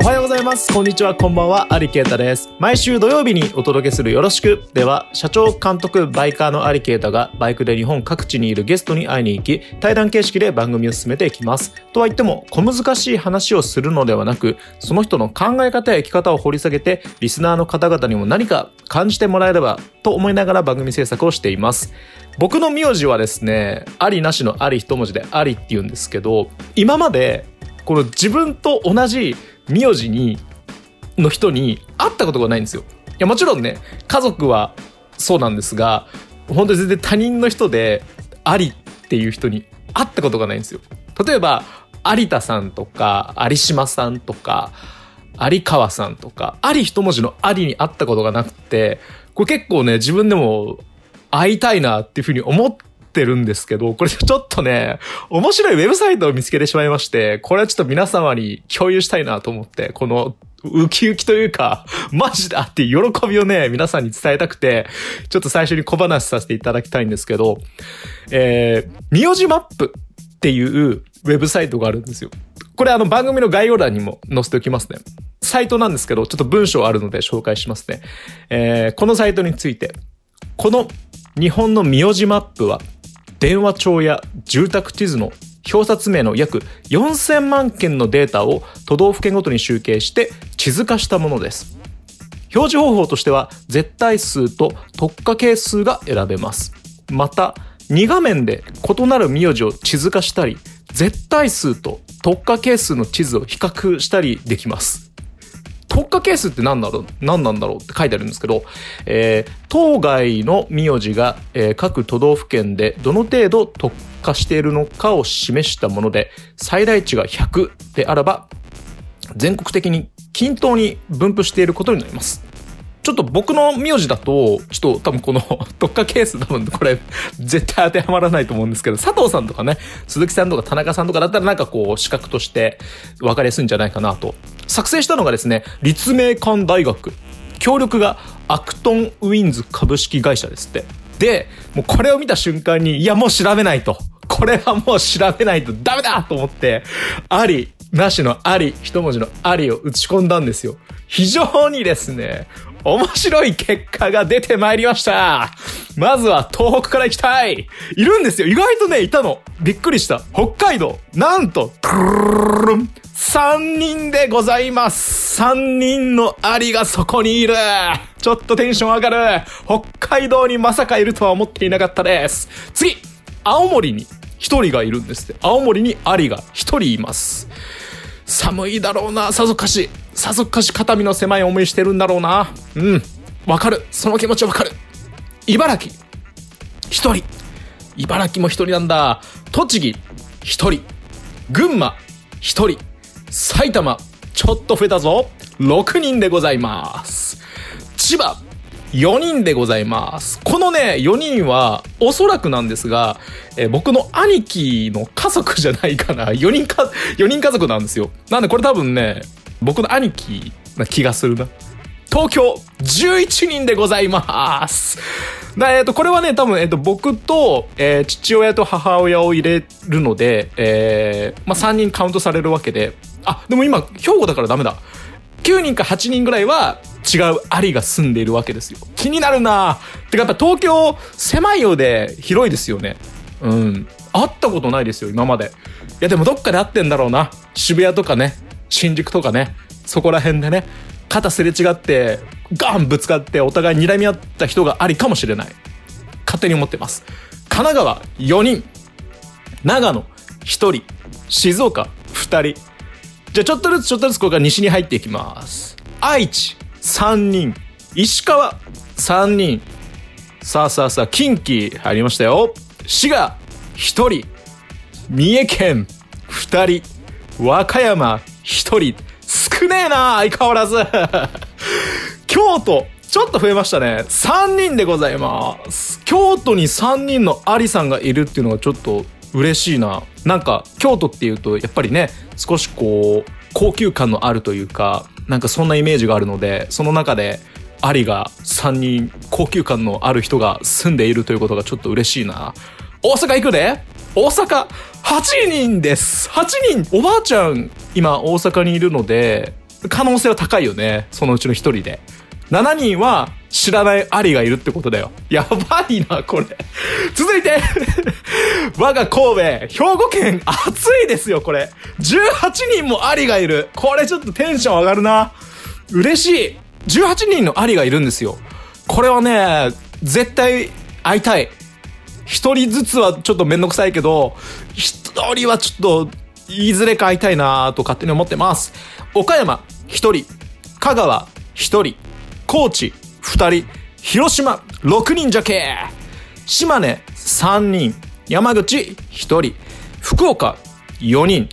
おはようございます。こんにちは。こんばんは。アリケータです。毎週土曜日にお届けするよろしく。では社長監督バイカーのアリケータがバイクで日本各地にいるゲストに会いに行き対談形式で番組を進めていきます。とは言っても小難しい話をするのではなくその人の考え方や生き方を掘り下げてリスナーの方々にも何か感じてもらえればと思いながら番組制作をしています。僕の名字はですねありなしのあり一文字でありって言うんですけど今までこの自分と同じ名字にの人に会ったことがないんですよ。いやもちろんね家族はそうなんですが本当に全然他人の人でありっていう人に会ったことがないんですよ。例えば有田さんとか有島さんとか有川さんとかあり一文字のありに会ったことがなくてこれ結構ね自分でも会いたいなっていうふうに思ってるんですけど、これちょっとね、面白いウェブサイトを見つけてしまいまして、これはちょっと皆様に共有したいなと思って、このウキウキというか、マジだっていう喜びをね、皆さんに伝えたくて、ちょっと最初に小話させていただきたいんですけど、えー、名字マップっていうウェブサイトがあるんですよ。これあの番組の概要欄にも載せておきますね。サイトなんですけど、ちょっと文章あるので紹介しますね。えー、このサイトについて、この日本の名字マップは電話帳や住宅地図の表札名の約4000万件のデータを都道府県ごとに集計して地図化したものです。表示方法としては絶対数と特化係数が選べます。また、2画面で異なる名字を地図化したり、絶対数と特化係数の地図を比較したりできます。特化ケースって何だろう何なんだろうって書いてあるんですけど、えー、当該の名字が、えー、各都道府県でどの程度特化しているのかを示したもので、最大値が100であれば、全国的に均等に分布していることになります。ちょっと僕の名字だと、ちょっと多分この 特化ケース多分これ絶対当てはまらないと思うんですけど、佐藤さんとかね、鈴木さんとか田中さんとかだったらなんかこう資格として分かりやすいんじゃないかなと。作成したのがですね、立命館大学。協力がアクトンウィンズ株式会社ですって。で、もうこれを見た瞬間に、いやもう調べないと。これはもう調べないとダメだと思って、あり、なしのあり、一文字のありを打ち込んだんですよ。非常にですね、面白い結果が出てまいりました。まずは東北から行きたい。いるんですよ。意外とね、いたの。びっくりした。北海道。なんと、3人でございます。3人のアリがそこにいる。ちょっとテンション上がる。北海道にまさかいるとは思っていなかったです。次青森に1人がいるんですって。青森にアリが1人います。寒いだろうな、さぞかし。さぞかし肩身の狭い思いしてるんだろうな。うん。わかる。その気持ちわかる。茨城。一人。茨城も一人なんだ。栃木。一人。群馬。一人。埼玉。ちょっと増えたぞ。6人でございます。千葉。4人でございます。このね、4人は、おそらくなんですが、えー、僕の兄貴の家族じゃないかな。4人か、4人家族なんですよ。なんでこれ多分ね、僕の兄貴な気がするな。東京11人でございます。だえっ、ー、と、これはね、多分、えっ、ー、と、僕と、えー、父親と母親を入れるので、えー、まあ、3人カウントされるわけで、あ、でも今、兵庫だからダメだ。9人か8人ぐらいは違うアリが住んでいるわけですよ。気になるなてかやっぱ東京狭いようで広いですよね。うん。会ったことないですよ、今まで。いやでもどっかで会ってんだろうな。渋谷とかね、新宿とかね、そこら辺でね、肩すれ違って、ガンぶつかってお互い睨み合った人がありかもしれない。勝手に思ってます。神奈川4人、長野1人、静岡2人。じゃあちょっとずつちょっとずつこれから西に入っていきます。愛知3人、石川。3人、さあさあさあ、近畿入りましたよ。滋賀1人、三重県。2人、和歌山。1人、少ねえな相変わらず。京都。ちょっと増えましたね。3人でございます。京都に3人のアリさんがいるっていうのがちょっと嬉しいな。なんか、京都っていうと、やっぱりね、少しこう、高級感のあるというか、なんかそんなイメージがあるので、その中で、アリが3人、高級感のある人が住んでいるということがちょっと嬉しいな。大阪行くで大阪8人です !8 人おばあちゃん今大阪にいるので、可能性は高いよねそのうちの1人で7人は知らないアリがいるってことだよ。やばいな、これ。続いて 我が神戸、兵庫県、暑いですよ、これ。18人もアリがいる。これちょっとテンション上がるな。嬉しい。18人のアリがいるんですよ。これはね、絶対会いたい。一人ずつはちょっとめんどくさいけど、一人はちょっと、いずれか会いたいなと勝手に思ってます。岡山、一人。香川、一人。高知、二人。広島、六人じゃけ島根、三人。山口、一人。福岡、四人。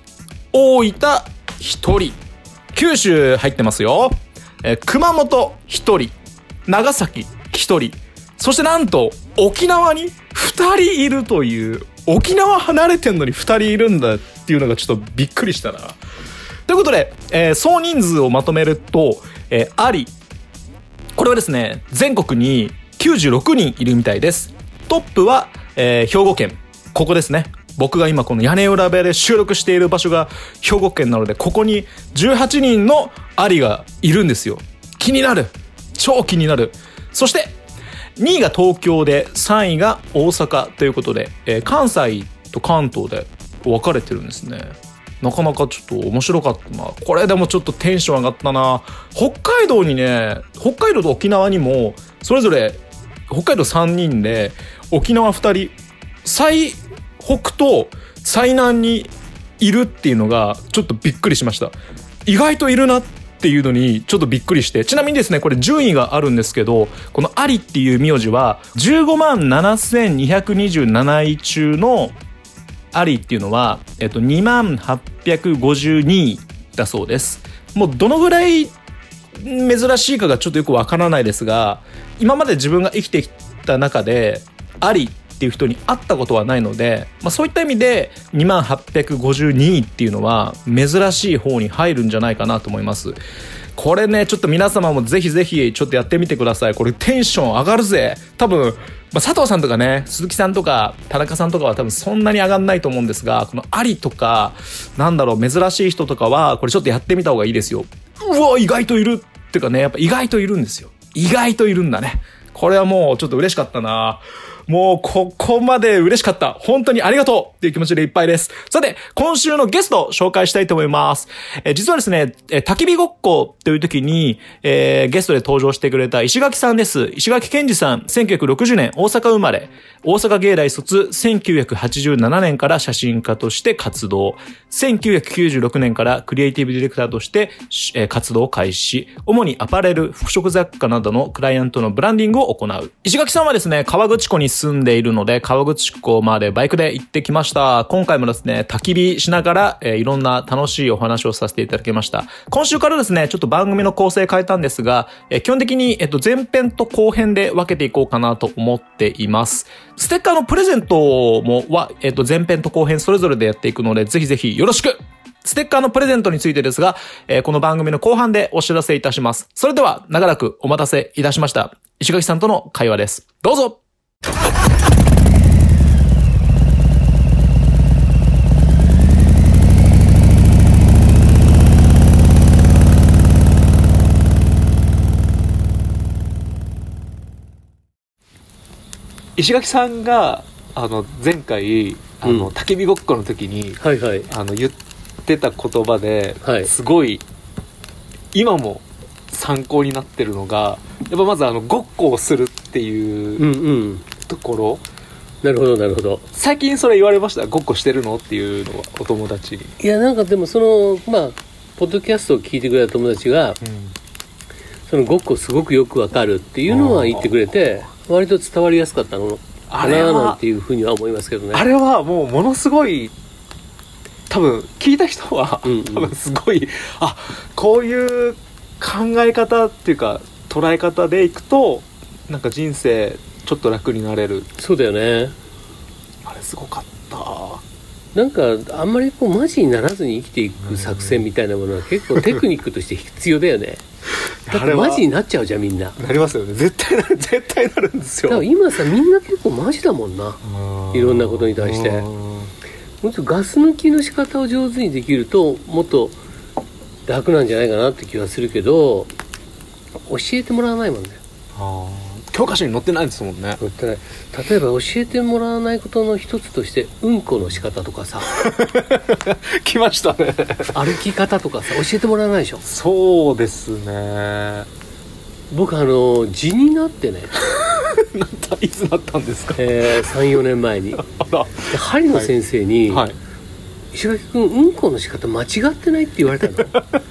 大分、一人。九州入ってますよ。え熊本、一人。長崎、一人。そしてなんと、沖縄に2人いるという、沖縄離れてんのに2人いるんだっていうのがちょっとびっくりしたな。ということで、えー、総人数をまとめると、えー、あり。これはですね、全国に96人いるみたいです。トップは、えー、兵庫県。ここですね。僕が今この屋根裏部屋で収録している場所が兵庫県なので、ここに18人のアリがいるんですよ。気になる超気になるそして2位が東京で3位が大阪ということで、えー、関西と関東で分かれてるんですねなかなかちょっと面白かったな。これでもちょっとテンション上がったな。北海道にね北海道と沖縄にもそれぞれ北海道3人で沖縄2人最北と最南にいるっていうのがちょっとびっくりしました。意外といるなっていうのにちょっとびっくりして。ちなみにですねこれ順位があるんですけどこのアリっていう名字は15万7227位中のアリっていうのは、えっと、2万852位だそうですもうどのぐらい珍しいかがちょっとよくわからないですが今まで自分が生きてきた中でアリっていう人に会ったことはないので、まあ、そういった意味で2万852位っていうのは珍しい方に入るんじゃないかなと思います。これね、ちょっと皆様もぜひぜひちょっとやってみてください。これテンション上がるぜ。多分、まあ、佐藤さんとかね、鈴木さんとか田中さんとかは多分そんなに上がんないと思うんですが、このアリとか、なんだろう、珍しい人とかは、これちょっとやってみた方がいいですよ。うわ、意外といるっていうかね、やっぱ意外といるんですよ。意外といるんだね。これはもうちょっと嬉しかったなもうここまで嬉しかった。本当にありがとうっていう気持ちでいっぱいです。さて、今週のゲストを紹介したいと思います。え実はですね、え焚き火ごっこという時に、えー、ゲストで登場してくれた石垣さんです。石垣健二さん、1960年大阪生まれ、大阪芸大卒、1987年から写真家として活動、1996年からクリエイティブディレクターとして、え活動を開始、主にアパレル、服飾雑貨などのクライアントのブランディングを行う。石垣さんはですね、川口湖に住んでいるので、川口湖までバイクで行ってきました。今回もですね、焚き火しながら、えー、いろんな楽しいお話をさせていただきました。今週からですね、ちょっと番組の構成変えたんですが、えー、基本的に、えっと、前編と後編で分けていこうかなと思っています。ステッカーのプレゼントもは、えっと、前編と後編それぞれでやっていくので、ぜひぜひよろしくステッカーのプレゼントについてですが、えー、この番組の後半でお知らせいたします。それでは、長らくお待たせいたしました。石垣さんとの会話です。どうぞ石垣さんがあの前回あの、うん、焚き火ごっこの時に、はいはい、あの言ってた言葉で、はい、すごい今も参考になってるのがやっぱまずあのごっこをするっていうところ、なるほどなるほど。最近それ言われました？ごっこしてるの？っていうのはお友達に。いやなんかでもそのまあポッドキャストを聞いてくれた友達が、うん、そのごっこすごくよくわかるっていうのは言ってくれて割と伝わりやすかったのかななんていうふうには思いますけどね。あれはもうものすごい多分聞いた人は、うんうん、多分すごいあこういう考え方っていうか捉え方でいくとなんか人生ちょっと楽になれる。そうだよね。あれすごかった。なんかあんまりこうマジにならずに生きていく作戦みたいなものは結構 テクニックとして必要だよね。だってマジになっちゃうじゃんみんな。なりますよね。絶対なる絶対なるんですよ。だから今さみんな結構マジだもんな。いろんなことに対して。もっとガス抜きの仕方を上手にできるともっと楽なんじゃないかなって気はするけど教えてもらわないもんね。あー。教科書に載ってないですもんね。載ってない。例えば教えてもらわないことの一つとしてうんこの仕方とかさ。来ましたね。歩き方とかさ教えてもらわないでしょ。そうですね。僕あの痔になってね、なったいつなったんですか？えー、34年前に。針の先生に、はい石垣君うんこの仕方間違ってないって言われたの。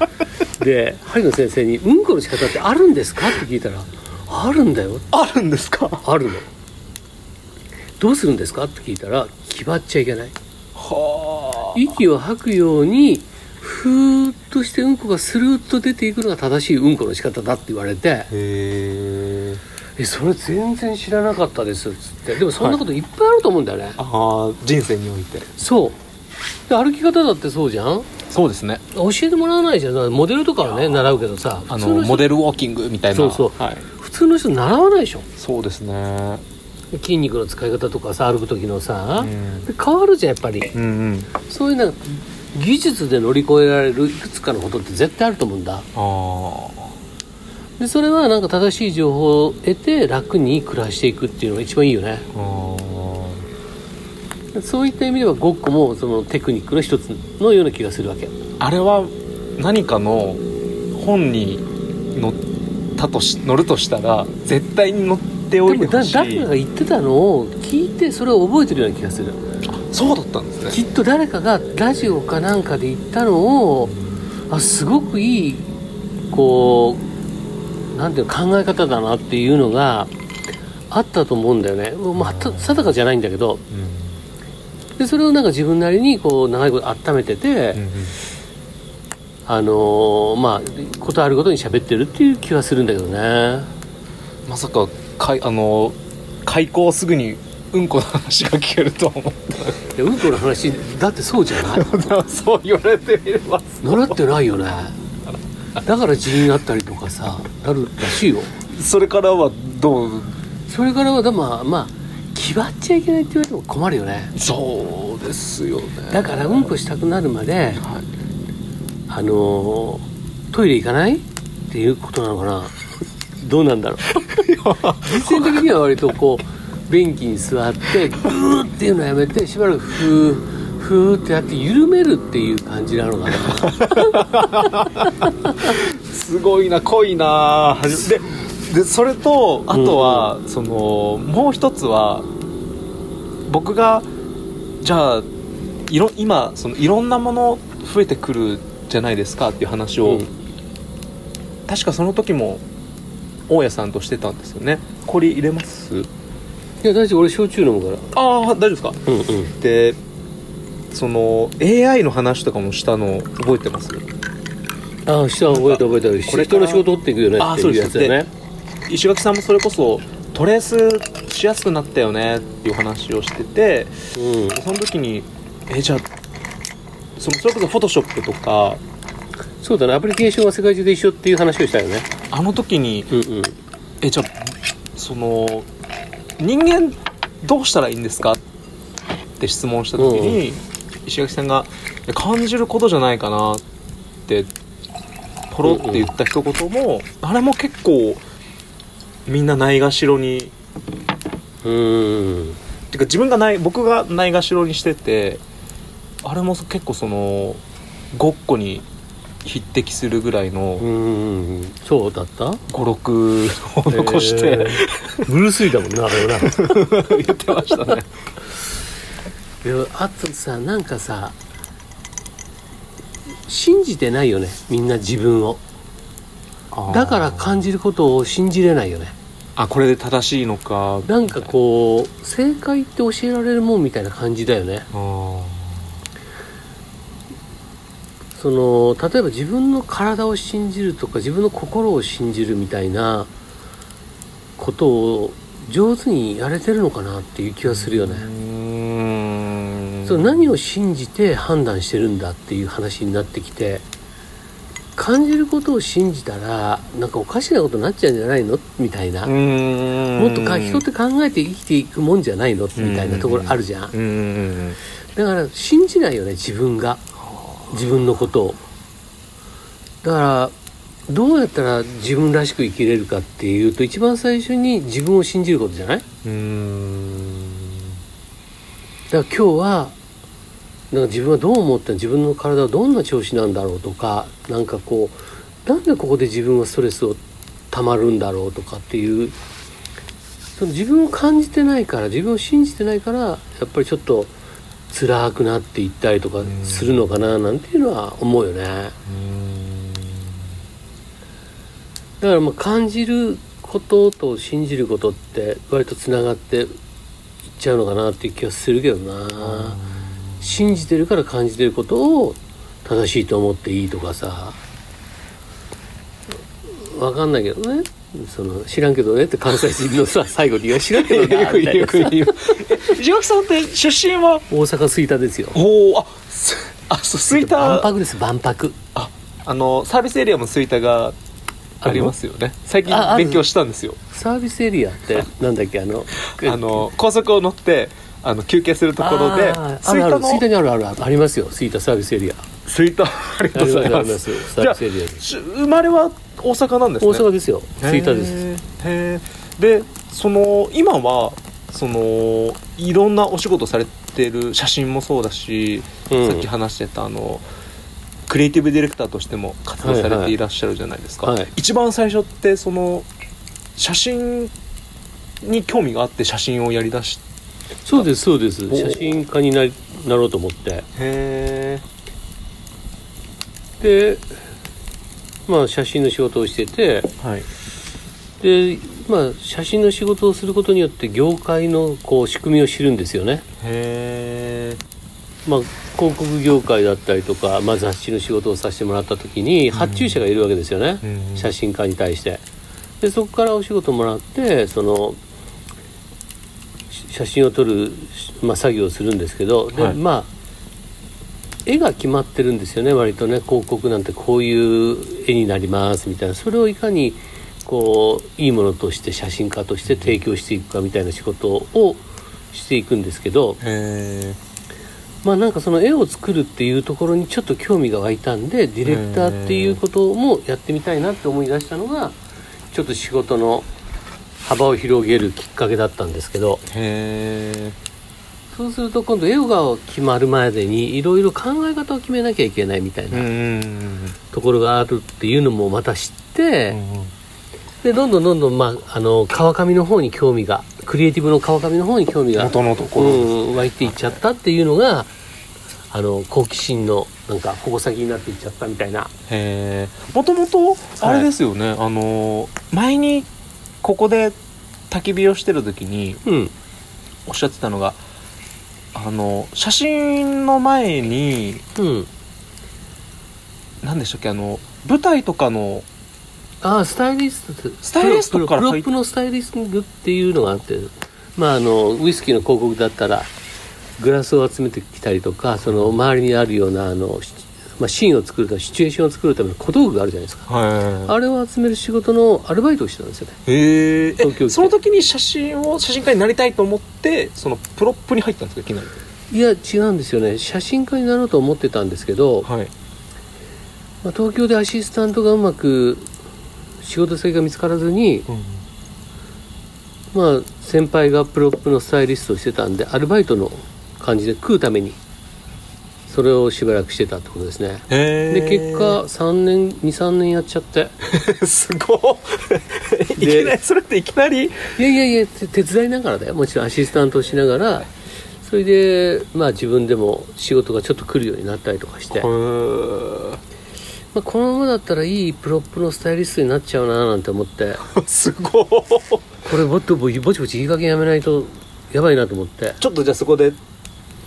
で針の先生に「うんこの仕方ってあるんですか?」って聞いたら「あるんだよあるんですか？あるの」どうするんですか？って聞いたら気張っちゃいけない。は息を吐くようにふーっとしてうんこがスルーッと出ていくのが正しいうんこの仕方だって言われてへえ「えそれ全然知らなかったです」っつって。でもそんなこといっぱいあると思うんだよね、ああ人生において。そう。で歩き方だってそうじゃん？そうですね。教えてもらわないじゃん。モデルとかはね習うけどさあのモデルウォーキングみたいな。そうそう。はい、普通の人習わないでしょ？そうですね。筋肉の使い方とかさ歩く時のさ、うん。で変わるじゃんやっぱり。うんうん。そういうなんか技術で乗り越えられるいくつかのことって絶対あると思うんだ。あでそれはなんか正しい情報を得て楽に暮らしていくっていうのが一番いいよね。ー。あそういった意味ではごっこもそのテクニックの一つのような気がするわけ。ーあれは何かの本に載ったとし載るとしたら絶対に載っておいてほしい。誰かが言ってたのを聞いてそれを覚えてるような気がする。そうだったんですね。きっと誰かがラジオかなんかで言ったのをあすごくいいこうなんていうの考え方だなっていうのがあったと思うんだよね、まあ、た定かじゃないんだけどでそれをなんか自分なりにこう長いこと温めてて、うんうん。あのーまあことあるごとに喋ってるっていう気はするんだけどね。まさかかいあの開校すぐにうんこの話が聞けるとは思っいやうんこの話だってそうじゃない？たそう言われてみれば習ってないよね。だから痔になったりとかさなるらしいよ。それからはどう？それからはだまあまあ気張っちゃいけないって言われても困るよね。そうですよね。だからうんこしたくなるまではい。あのートイレ行かないっていうことなのかな。どうなんだろう。実践的には割とこう便器に座ってグーっていうのをやめてしばらくフーフーってやって緩めるっていう感じなのかな。すごいな濃いな。ででそれとあとは、そのもう一つは僕がじゃあいろ今そのいろんなもの増えてくるじゃないですかっていう話を、うん。確かその時も大家さんとしてたんですよね。氷入れます？いや大丈夫。俺焼酎飲むから。ああ大丈夫ですか？うんうん。でその AI の話とかもしたの覚えてます？ああ下は覚えた覚えた。これ人の仕事取っていくよねっていうやつだよね。石垣さんもそれこそトレースしやすくなったよねっていう話をしててうん。その時にえじゃあそのそれこそフォトショップとかそうだね。アプリケーションは世界中で一緒っていう話をしたよね。あの時にうんうん。えじゃあその人間どうしたらいいんですか？って質問した時に、石垣さんが感じることじゃないかなってポロって言った一言も、あれも結構みんなないがしろに。うん。てか自分がない僕がないがしろにしててあれも結構そのごっこに匹敵するぐらいのうん。そうだった？56を残して、えー。ブルース・リーだもんなあれはな。言ってましたね。いやあとさなんかさ信じてないよねみんな自分をだから感じることを信じれないよね。あこれで正しいのか。なんかこう正解って教えられるもんみたいな感じだよね。その例えば自分の体を信じるとか自分の心を信じるみたいなことを上手にやれてるのかなっていう気がするよね、うーん。その何を信じて判断してるんだっていう話になってきて感じることを信じたらなんかおかしなことになっちゃうんじゃないの？みたいな、もっとか人って考えて生きていくもんじゃないの？みたいなところあるじゃん。だから信じないよね自分が。自分のこと。をだからどうやったら自分らしく生きれるかっていうと一番最初に自分を信じることじゃない？だかうーん。ら今日はなんか自分はどう思って自分の体はどんな調子なんだろうとかなんかこうなんでここで自分はストレスをたまるんだろうとかっていうその自分を感じてないから自分を信じてないからやっぱりちょっと辛くなっていったりとかするのかななんていうのは思うよね。だからまあ感じることと信じることって割とつながっていっちゃうのかなっていう気がするけどな信じてるから感じてることを正しいと思っていいとかさ。わかんないけどね。その知らんけどねって関西人のさ 最後に言う知らんけどなよく言うよく言う。石垣さんって出身は？大阪吹田ですよ。おおあすあそう吹田。万博です万博。ああのサービスエリアも吹田がありますよね。最近勉強したんですよ。サービスエリアってなんだっけあのあの高速を乗ってあの休憩するところで吹田にあるあるあるありますよ。吹田サービスエリア。吹田 ありがとうございます。す。サービスエリア生まれは大阪なんですね。大阪ですよ。吹田ですへーへー。でその今はそのいろんなお仕事されてる写真もそうだし、うん。さっき話してたあのクリエイティブディレクターとしても活動されていらっしゃるじゃないですか、はい。はい一番最初ってその写真に興味があって写真をやりだしそうですそうです。お。写真家になりなろうと思って。へでまあ写真の仕事をしててえはい。でまあ写真の仕事をすることによって業界のこう仕組みを知るんですよね。へえまあ広告業界だったりとか、まあ、雑誌の仕事をさせてもらった時に発注者がいるわけですよね、うん写真家に対して。でそこからお仕事もらってそのし写真を撮る、まあ、作業をするんですけどで、はい。まあ絵が決まってるんですよね割とね広告なんてこういう絵になりますみたいな。それをいかにこういいものとして写真家として提供していくかみたいな仕事をしていくんですけどまあなんかその絵を作るっていうところにちょっと興味が湧いたんでディレクターっていうこともやってみたいなって思い出したのがちょっと仕事の幅を広げるきっかけだったんですけどへえそうすると今度絵が決まるまでにいろいろ考え方を決めなきゃいけないみたいなところがあるっていうのもまた知って、でどんどんどんどん、まあ、あの川上の方に興味がクリエイティブの川上の方に興味が元のところ。うん、湧いていっちゃったっていうのがあの好奇心のなんか矛先になっていっちゃったみたいな。へえもともとあれですよね、あの前にここで焚き火をしてる時にうん。おっしゃってたのがあの写真の前にうん。何でしたっけあの舞台とかのああスタイリストスタイリストから入っプロプロップのスタイリストっていうのがあってまああのウイスキーの広告だったらグラスを集めてきたりとかその周りにあるようなあの、しまあ、シーンを作るためシチュエーションを作るための小道具があるじゃないですか。はあれを集める仕事のアルバイトをしてたんですよね。いへえその時に写真を写真家になりたいと思ってそのプロップに入ったんですかいきなり？いや違うんですよね。写真家になろうと思ってたんですけど、はい。まあ、東京でアシスタントがうまく仕事先が見つからずに、まあ、先輩がプロップのスタイリストをしてたんでアルバイトの感じで食うためにそれをしばらくしてたってことですね。へで結果3年23年やっちゃって。すごい。いできなりそれっていきなり？いやいやいやて手伝いながらだよ。もちろんアシスタントをしながら。それでまあ自分でも仕事がちょっと来るようになったりとかして、まあ、このままだったらいいプロップのスタイリストになっちゃうななんて思って。すごい。これもっとぼちぼちいい加減やめないとやばいなと思って。ちょっとじゃあそこで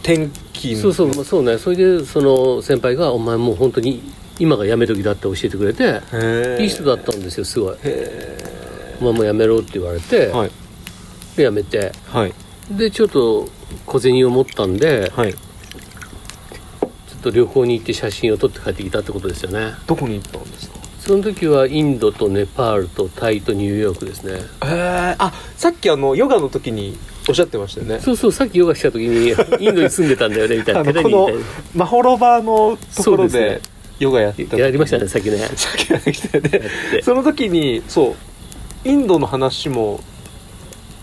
天気そうそうまあそうね。それでその先輩が「お前もう本当に今がやめ時だ」って教えてくれていい人だったんですよすごい「お前もうやめろ」って言われて、はい。でやめて。はい。でちょっと小銭を持ったんではい。ちょっと旅行に行って写真を撮って帰ってきたってことですよね。どこに行ったんですか？その時はインドとネパールとタイとニューヨークですね。へえ。あさっきあのヨガの時におっしゃってましたよね。そうそうさっきヨガした時にインドに住んでたんだよねみたいな。あのこのマホロバのところそうでヨガやってたやりましたねさっきね。さっきやってきてでて。その時にそうインドの話も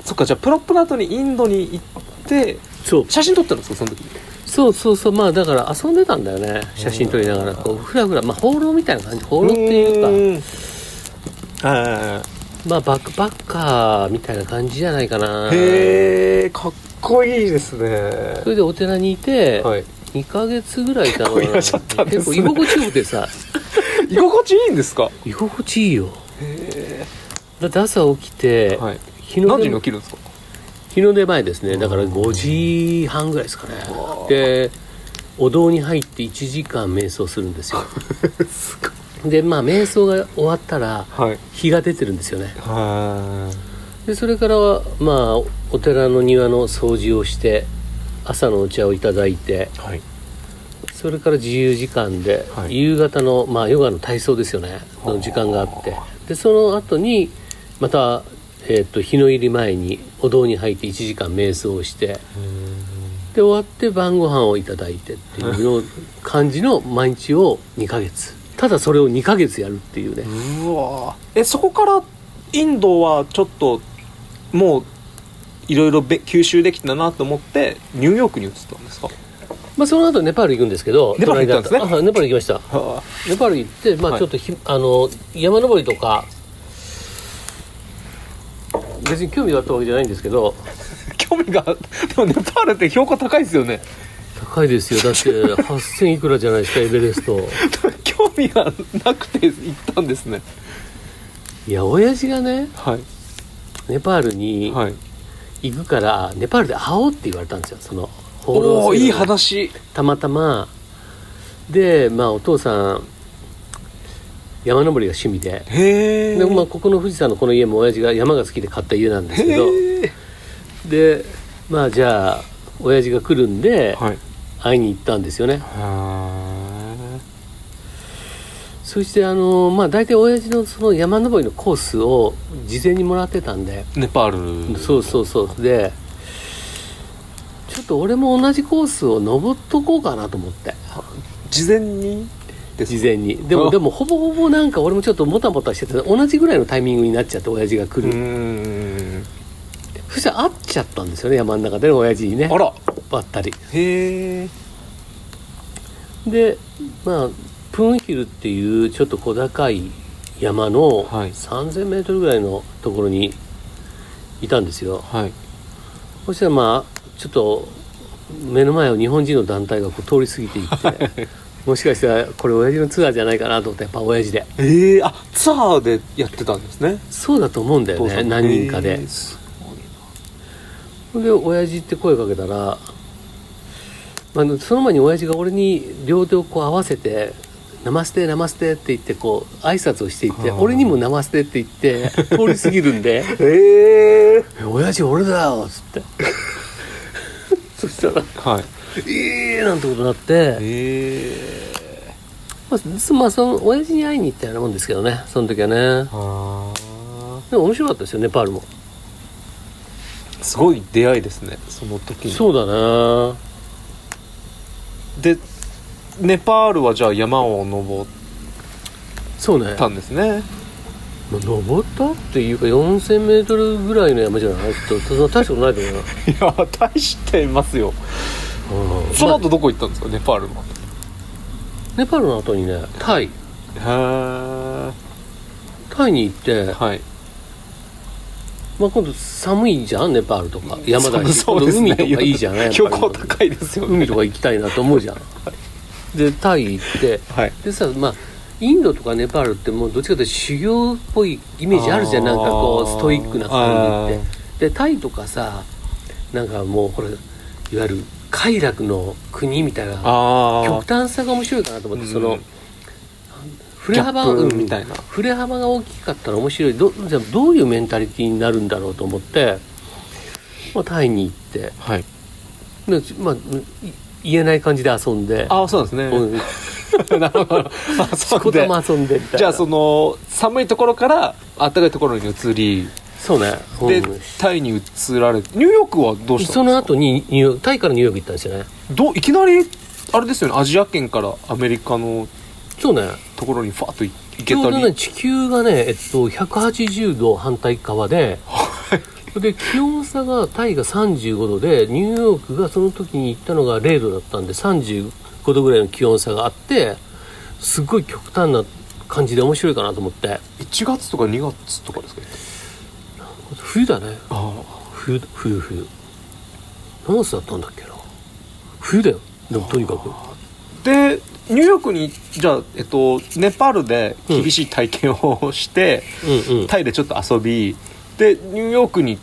そっかじゃあプラプラとにインドに行ってそう。写真撮ったんですかその時そうそうそうまあだから遊んでたんだよね写真撮りながらこうふらふらまあ放浪みたいな感じ放浪っていうか。かはまあバックパッカーみたいな感じじゃないかな。へえかっこいいですね。それでお寺にいて、はい。2ヶ月ぐらいいたのかな。結構いらっしゃったんですね。結構居心地よくてさ。居心地いいんですか？居心地いいよ。へだって朝起きて、えはい。日の出何時に起きるんですか？日の出前ですね。だから5時半ぐらいですかね。でお堂に入って1時間瞑想するんですよ でまあ瞑想が終わったらはい。日が出てるんですよね。はでそれからはまあお寺の庭の掃除をして朝のお茶をいただいていはい。それから自由時間で、はい。夕方の、まあ、ヨガの体操ですよね。の時間があって。でその後にまた、えー、と日の入り前にお堂に入って1時間瞑想をしてで終わって晩ご飯をいただいてっていうの 感じの毎日を2ヶ月ただそれを2ヶ月やるっていうね。うわえそこからインドはちょっともういろいろべ吸収できたなと思ってニューヨークに移ったんですか？まあ、その後ネパール行くんですけどネパール行ったんですね。ネパール行きました。はネパール行って、まあ、はい。ちょっとひ、あの山登りとか別に興味があったわけじゃないんですけど。興味がでもネパールって標高高いですよね高いですよ。だって 8000いくらじゃないですかエベレスト。興味がなくて行ったんですね。いや親父がねはい。ネパールにはい。行くから、ネパールで会おうって言われたんですよその放浪生おおいいの話。たまたま。でまあお父さん山登りが趣味で。で、まあ、ここの富士山のこの家も親父が山が好きで買った家なんですけど。でまあじゃあ親父が来るんではい。会いに行ったんですよね。はそしてあのまあ大体親父のその山登りのコースを事前にもらってたんで。ネパール。そうそうそう。でちょっと俺も同じコースを登っとこうかなと思って。事前に事前に。でもあ。でもほぼほぼなんか俺もちょっともたもたしてて同じぐらいのタイミングになっちゃって親父が来る、んそしたら会っちゃったんですよね山の中でね親父にね。あら。ばったり。へえ。でまあプンヒルっていうちょっと小高い山のはい。3000メートルぐらいのところにいたんですよ。はい。そしたらまあちょっと目の前を日本人の団体がこう通り過ぎていってもしかしたらこれ親父のツアーじゃないかなと思ってやっぱ親父で。ええあツアーでやってたんですね。そうだと思うんだよね何人かへで。えすで親父って声かけたら、まあ、その前に親父が俺に両手をこう合わせて「ナマステナマステ」って言ってこう挨拶をしていってはあ俺にも「ナマステ」って言って 通り過ぎるんで。ええ「え親父俺だよ」っつって。そしたらはい「ええー!」なんてことになって、ええまあ、すまあその親父に会いに行ったようなもんですけどねその時はね。あでも面白かったですよネパールも。ーすごい出会いですねその時に。そうだなでネパールはじゃあ山を登っそうねたんですね。まあ登ったっていうか4000メートルぐらいの山じゃない？ちょっとそんな大したことないと思うな。いや大してますよ。うん。そのま後どこ行ったんですか？ネパールのあネパールの後にねタイ。へえタイに行って、はいまあ、今度寒いじゃんネパールとか。山だし、そう海とかいいじゃんやっぱり標高高いですよね。海とか行きたいなと思うじゃん。でタイ行って。はい。でさまあインドとかネパールってもうどっちかというと修行っぽいイメージあるじゃん。なんかこうストイックな感じって。でタイとかさなんかもうこれいわゆる快楽の国みたいな極端さが面白いかなと思って、うん。その振れ幅みたいな。振れ幅が大きかったら面白い。どじゃあどういうメンタリティになるんだろうと思って、まあ、タイに行って。はい。で、まあ、い言えない感じで遊んで。ああそうですね、うん、なるほど。そこたま遊んでじゃあその寒いところから暖かいところに移り。そうね、で、うん。タイに移られてニューヨークはどうしたんですか？その後にニュタイからニューヨーク行ったんですよね。どういきなりあれですよね。アジア圏からアメリカの。そうねところにファッと行けちょうたり。どね地球がね、えっと、180度反対側でで気温差がタイが35度でニューヨークがその時に行ったのが0度だったんで35度ぐらいの気温差があってすっごい極端な感じで面白いかなと思って。1月とか2月とかですか？冬だね。あ。冬冬冬。何月だったんだっけな？冬だよ。でもとにかく。でニューヨークにじゃあ、えっと、ネパールで厳しい体験をして、うんうん。タイでちょっと遊びでニューヨークに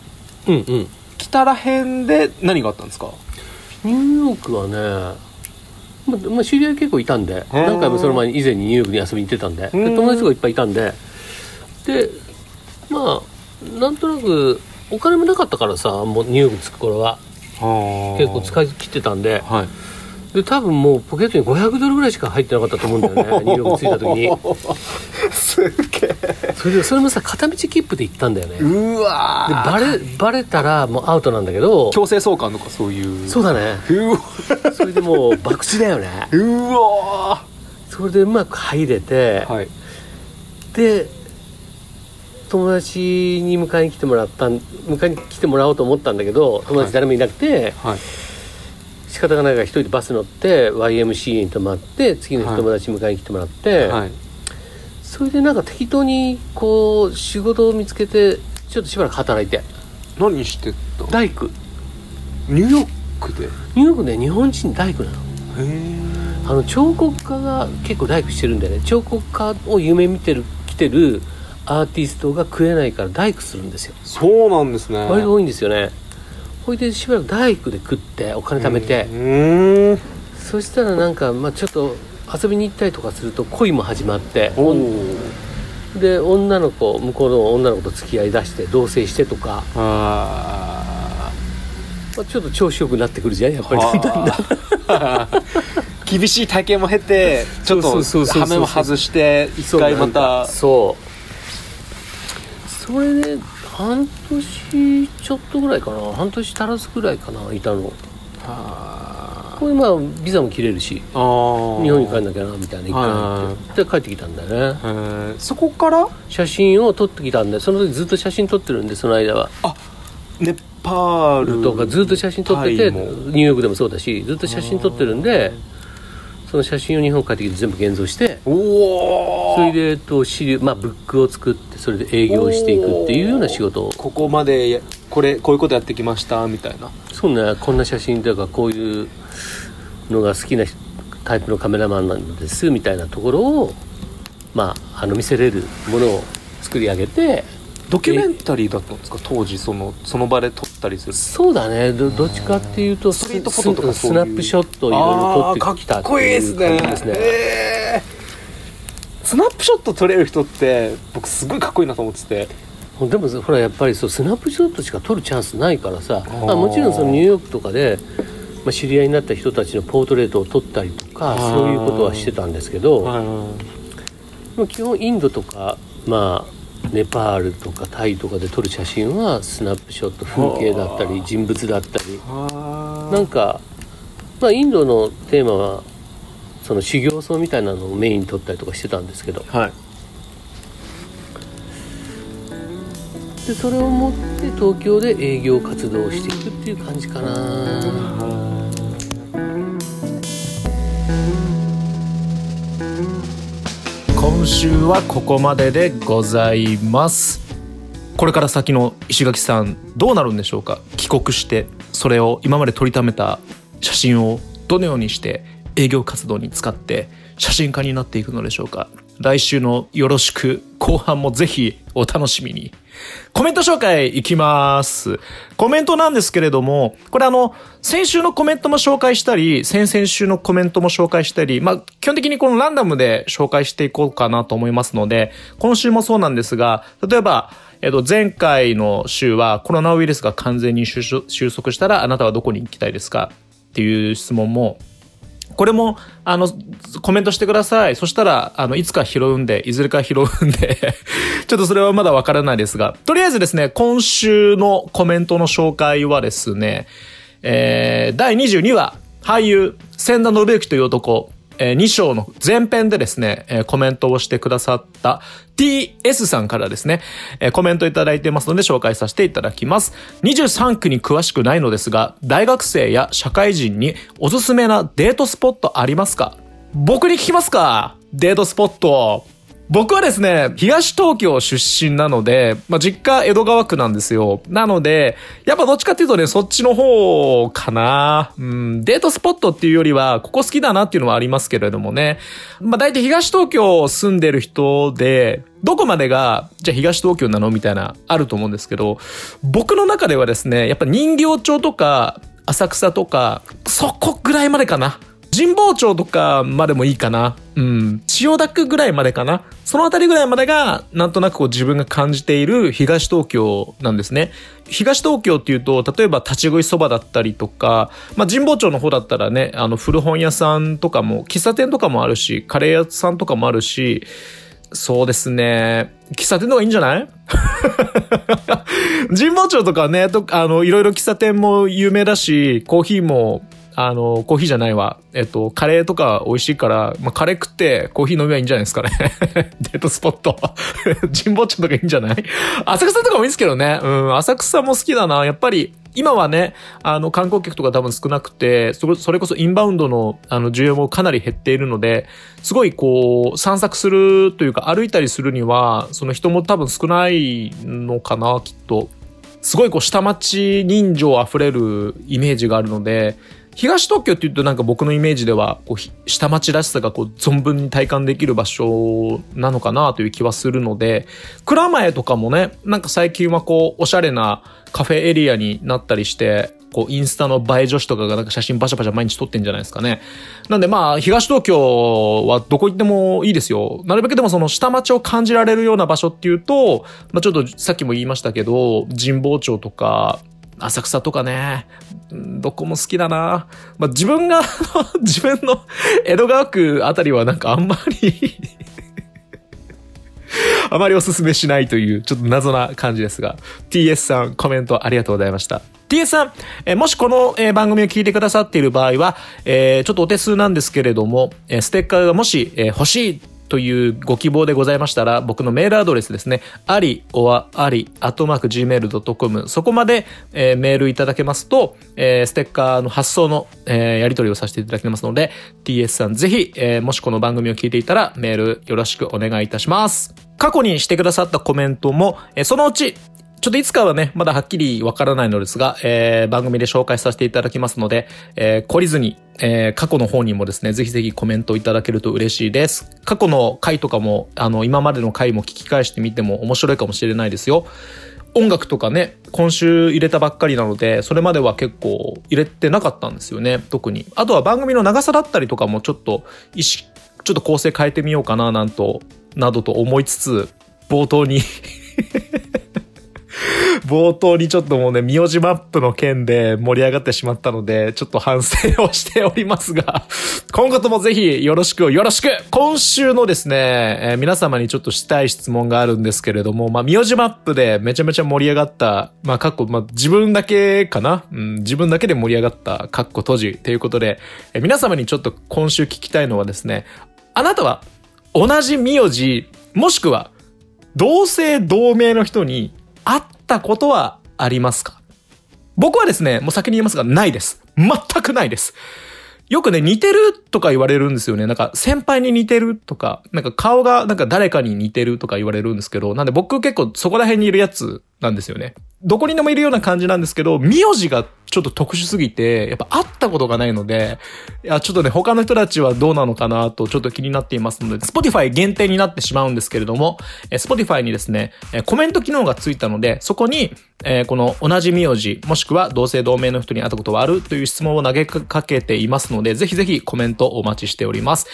来たらへんで何があったんですか？ニューヨークはねままあ、知り合い結構いたんで何回もその前に以前にニューヨークに遊びに行ってたんで友達とかいっぱいいたんででまあなんとなくお金もなかったからさもうニューヨーク着く頃は。結構使い切ってたんではいで多分もうポケットに500ドルぐらいしか入ってなかったと思うんだよね。ニューヨーク着いた時に。すげえ。それでそれもさ片道切符で行ったんだよね。でうわー。バレバレたらもうアウトなんだけど。強制送還とかそういう。そうだね。うわそれでもう博打だよね。うわそれでうまく入れて、はい。で友達に迎えに来てもらったん迎えに来てもらおうと思ったんだけど友達誰もいなくて、はい仕方がないから一人でバス乗って YMCA に泊まって次の日はい友達迎えに来てもらって、はい。それでなんか適当にこう仕事を見つけてちょっとしばらく働いて。何してた？大工。ニューヨークで？へニューヨークね日本人大工なの。えあの彫刻家が結構大工してるんだよね。彫刻家を夢見てる来てるアーティストが食えないから大工するんですよ。そうなんですね。割と多いんですよねほいでしばらく大工で食ってお金貯めて。うーん。そしたらなんか、まあ、ちょっと遊びに行ったりとかすると恋も始まって。おで女の子向こうの女の子と付き合いだして同棲してとか、あまあ、ちょっと調子よくなってくるじゃんやっぱり。だんだん。だ 厳しい体験も経てちょっと羽目も外して一回また。そう。それで半年ちょっとぐらいかな。半年足らずぐらいかないたの。あ。これまあビザも切れるし日本に帰んなきゃなみたいな一回って。で帰ってきたんだよね。そこから？写真を撮ってきたんでその時ずっと写真撮ってるんでその間は。ネパール。とかずっと写真撮っててニューヨークでもそうだしずっと写真撮ってるんでその写真を日本帰ってきて全部現像してそれで、えっと、資料まあ、ブックを作ってそれで営業していくっていうような仕事を。ここまでこれこういうことやってきましたみたいな。そうねこんな写真とかこういうのが好きなタイプのカメラマンなんですみたいなところをまああの見せれるものを作り上げてドキュメンタリーだったんですか？当時そのその場で撮ったりする。そうだね。どどっちかっていうとストリートフォトとかスそういう。スナップショットをいろいろ撮ってきたっていう感じですね。えー。スナップショット撮れる人って僕すごいかっこいいなと思ってて。でもほらやっぱりそうスナップショットしか撮るチャンスないからさ。あ、もちろんそのニューヨークとかで、まあ、知り合いになった人たちのポートレートを撮ったりとかそういうことはしてたんですけど、はまあ基本インドとかまあネパールとかタイとかで撮る写真はスナップショット風景だったり人物だったり。いなんか、まあ、インドのテーマはその修行僧みたいなのをメインに撮ったりとかしてたんですけど。はい。でそれを持って東京で営業活動をしていくっていう感じかな今週はここまででございます。これから先の石垣さんどうなるんでしょうか？帰国してそれを今まで撮りためた写真をどのようにして営業活動に使って写真家になっていくのでしょうか？来週のよろしく後半もぜひお楽しみに。コメント紹介いきます。コメントなんですけれども、これあの、先週のコメントも紹介したり、先々週のコメントも紹介したり、まあ、基本的にこのランダムで紹介していこうかなと思いますので、今週もそうなんですが、例えば、えっと、前回の週はコロナウイルスが完全に収束収束したらあなたはどこに行きたいですかっていう質問も、これも、あの、コメントしてください。そしたら、あの、いつか拾うんで、いずれか拾うんで、ちょっとそれはまだわからないですが、とりあえずですね、今週のコメントの紹介はですね、えー、第22話、俳優、千田信之という男、えー2章の前編でですね、えーコメントをしてくださった TS さんからですね、えーコメントいただいてますので紹介させていただきます。23区に詳しくないのですが、大学生や社会人におすすめなデートスポットありますか？僕に聞きますか？デートスポット。僕はですね、東東京出身なので、まあ、実家江戸川区なんですよ。なので、やっぱどっちかっていうとね、そっちの方かな。うん、デートスポットっていうよりは、ここ好きだなっていうのはありますけれどもね。まあ、大体東東京住んでる人で、どこまでが、じゃあ東東京なのみたいな、あると思うんですけど、僕の中ではですね、やっぱ人形町とか、浅草とか、そこぐらいまでかな。神保町とかまでもいいかな。うん。千代田区ぐらいまでかな。そのあたりぐらいまでが、なんとなくこう自分が感じている東東京なんですね。東東京っていうと、例えば立ち食いそばだったりとか、まあ神保町の方だったらね、あの古本屋さんとかも、喫茶店とかもあるし、カレー屋さんとかもあるし、そうですね。喫茶店の方がいいんじゃない？神保町とかね、とあの、いろいろ喫茶店も有名だし、コーヒーも、あの、コーヒーじゃないわ。えっと、カレーとか美味しいから、まあ、カレー食ってコーヒー飲みはいいんじゃないですかね。デートスポット。神保町とかいいんじゃない？浅草とかもいいですけどね。うん、浅草も好きだな。やっぱり、今はね、あの、観光客とか多分少なくて、それこそインバウンドの、あの、需要もかなり減っているので、すごいこう、散策するというか歩いたりするには、その人も多分少ないのかな、きっと。すごいこう下町人情あふれるイメージがあるので、東東京って言うとなんか僕のイメージではこう下町らしさがこう存分に体感できる場所なのかなという気はするので、蔵前とかもね、なんか最近はこうおしゃれなカフェエリアになったりして、こうインスタの映え女子とかがなんか写真バシャバシャ毎日撮ってんじゃないですかね。なんでまあ東東京はどこ行ってもいいですよ。なるべくでもその下町を感じられるような場所っていうと、まあちょっとさっきも言いましたけど、神保町とか、浅草とかね、どこも好きだな。まあ、自分が、自分の江戸川区あたりはなんかあんまり あまりおすすめしないという、ちょっと謎な感じですが、TS さんコメントありがとうございました。TS さん、えもしこの、え番組を聞いてくださっている場合は、えちょっとお手数なんですけれども、えステッカーがもし、え欲しいというご希望でございましたら、僕のメールアドレスですね、あり、おわ、あり、アットマーク gmail.com、そこまで、えーメールいただけますと、えーステッカーの発送の、えーやり取りをさせていただきますので、TS さんぜひ、えーもしこの番組を聞いていたら、メールよろしくお願いいたします。過去にしてくださったコメントも、えーそのうち、ちょっといつかはね、まだはっきりわからないのですが、えー番組で紹介させていただきますので、えー懲りずに、えー過去の方にもですね、ぜひぜひコメントいただけると嬉しいです。過去の回とかも、あの、今までの回も聞き返してみても面白いかもしれないですよ。音楽とかね、今週入れたばっかりなので、それまでは結構入れてなかったんですよね、特に。あとは番組の長さだったりとかもちょっと意識、ちょっと構成変えてみようかな、なんと、などと思いつつ、冒頭に 冒頭にちょっともうね、名字マップの件で盛り上がってしまったので、ちょっと反省をしておりますが、今後ともぜひよろしくよろしく!今週のですね、えー皆様にちょっとしたい質問があるんですけれども、まあ、名字マップでめちゃめちゃ盛り上がった、まあ、かっこ、まあ、自分だけかな？うん、自分だけで盛り上がった、かっこ閉じということで、えー皆様にちょっと今週聞きたいのはですね、あなたは同じ名字、もしくは同姓同名の人にあったことはありますか？僕はですね、もう先に言いますが、ないです。全くないです。よくね、似てるとか言われるんですよね。なんか、先輩に似てるとか、なんか顔がなんか誰かに似てるとか言われるんですけど、なんで僕結構そこら辺にいるやつなんですよね。どこにでもいるような感じなんですけど、名字がちょっと特殊すぎて、やっぱ会ったことがないので、いや、ちょっとね、他の人たちはどうなのかなとちょっと気になっていますので、Spotify 限定になってしまうんですけれども、え Spotify にですね、えコメント機能がついたので、そこに、えーこの同じ名字、もしくは同姓同名の人に会ったことはあるという質問を投げかけていますので、ぜひぜひコメントお待ちしております。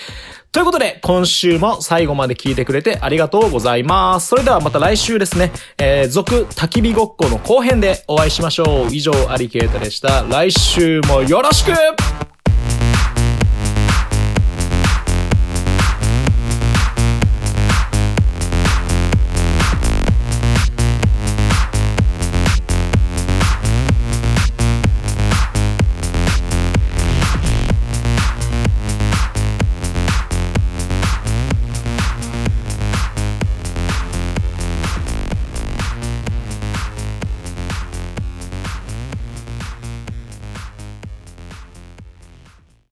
ということで、今週も最後まで聞いてくれてありがとうございます。それではまた来週ですね、えー、続焚き火ごっこの後編でお会いしましょう。以上、アリケータでした。来週もよろしく